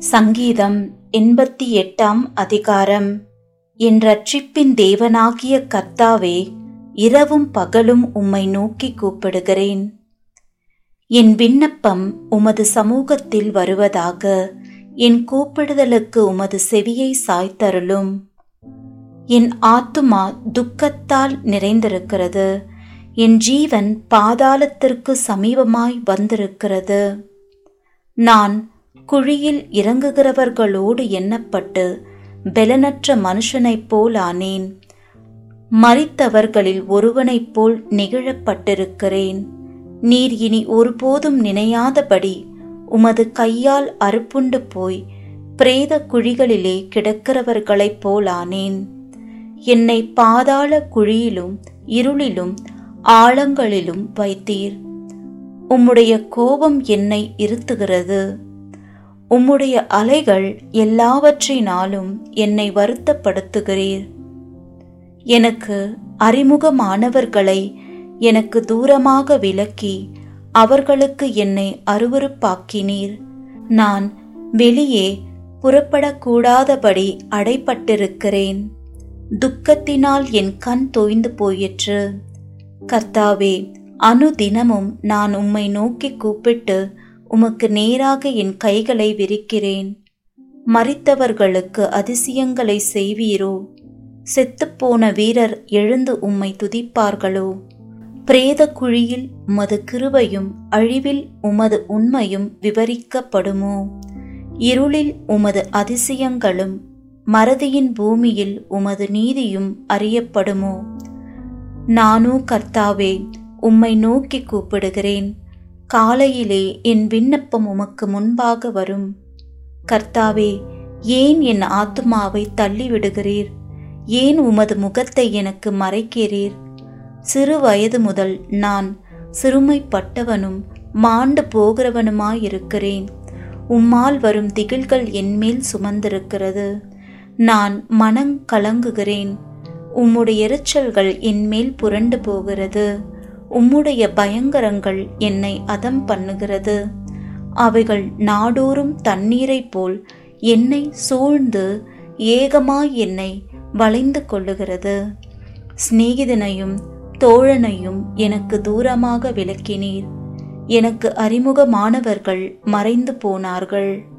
சங்கீதம் எண்பத்தி எட்டாம் அதிகாரம். என் ரட்சிப்பின் தேவனாகிய கர்த்தாவே இரவும் பகலும் உம்மை நோக்கி கூப்பிடுகிறேன். என் விண்ணப்பம் உமது சமூகத்தில் வருவதாக என் கூப்பிடுதலுக்கு உமது செவியை சாய்த்தருளும். என் ஆத்துமா துக்கத்தால் நிறைந்திருக்கிறது என் ஜீவன் பாதாளத்திற்கு சமீபமாய் வந்திருக்கிறது. நான் குழியில் இறங்குகிறவர்களோடு எண்ணப்பட்டு பெலனற்ற மனுஷனைப் போல் ஆனேன். மறித்தவர்களில் ஒருவனைப் போல் நெகிழப்பட்டிருக்கிறேன். நீர் இனி ஒருபோதும் நினையாதபடி உமது கையால் அறுப்புண்டு போய் பிரேத குழிகளிலே கிடக்கிறவர்களைப் போலானேன் என்னை பாதாள குழியிலும் இருளிலும் ஆழங்களிலும் வைத்தீர். உம்முடைய கோபம் என்னை இருத்துகிறது. உம்முடைய அலைகள் எல்லாவற்றினாலும் என்னை வருத்தப்படுத்துகிறீர். எனக்கு அறிமுகமானவர்களை எனக்கு தூரமாக விலக்கி அவர்களுக்கு என்னை அருவருப்பாக்கினீர். நான் வெளியே புறப்படக்கூடாதபடி அடைப்பட்டிருக்கிறேன். துக்கத்தினால் என் கண் தோய்ந்து போயிற்று. கர்த்தாவே அனுதினமும் நான் உம்மை நோக்கி கூப்பிட்டு உமக்கு நேராக என் கைகளை விரிக்கிறேன். மறித்தவர்களுக்கு அதிசயங்களை செய்வீரோ? செத்துப்போன வீரர் எழுந்து உம்மை துதிப்பார்களோ? பிரேத குழியில் உமது கிருபையும் அழிவில் உமது உண்மையும் விவரிக்கப்படுமோ? இருளில் உமது அதிசயங்களும் மறதியின் பூமியில் உமது நீதியும் அறியப்படுமோ? நானோ கர்த்தாவே உம்மை நோக்கி கூப்பிடுகிறேன். காலையிலே என் விண்ணப்பம் உமக்கு முன்பாக வரும். கர்த்தாவே ஏன் என் ஆத்துமாவை தள்ளிவிடுகிறீர்? ஏன் உமது முகத்தை எனக்கு மறைக்கிறீர்? சிறு வயது முதல் நான் சிறுமைப்பட்டவனும் மாண்டு போகிறவனுமாயிருக்கிறேன். உம்மால் வரும் திகில்கள் என்மேல் சுமந்திருக்கிறது. நான் மனங் கலங்குகிறேன். உம்முடைய எரிச்சல்கள் என்மேல் புரண்டு போகிறது. உம்முடைய பயங்கரங்கள் என்னை அதம் பண்ணுகிறது. அவைகள் நாடோறும் தண்ணீரைப் போல் என்னை சூழ்ந்து ஏகமாய் என்னை வளைந்து கொள்ளுகிறது. சிநேகிதனையும் தோழனையும் எனக்கு தூரமாக விளக்கினீர். எனக்கு அறிமுகமானவர்கள் மறைந்து போனார்கள்.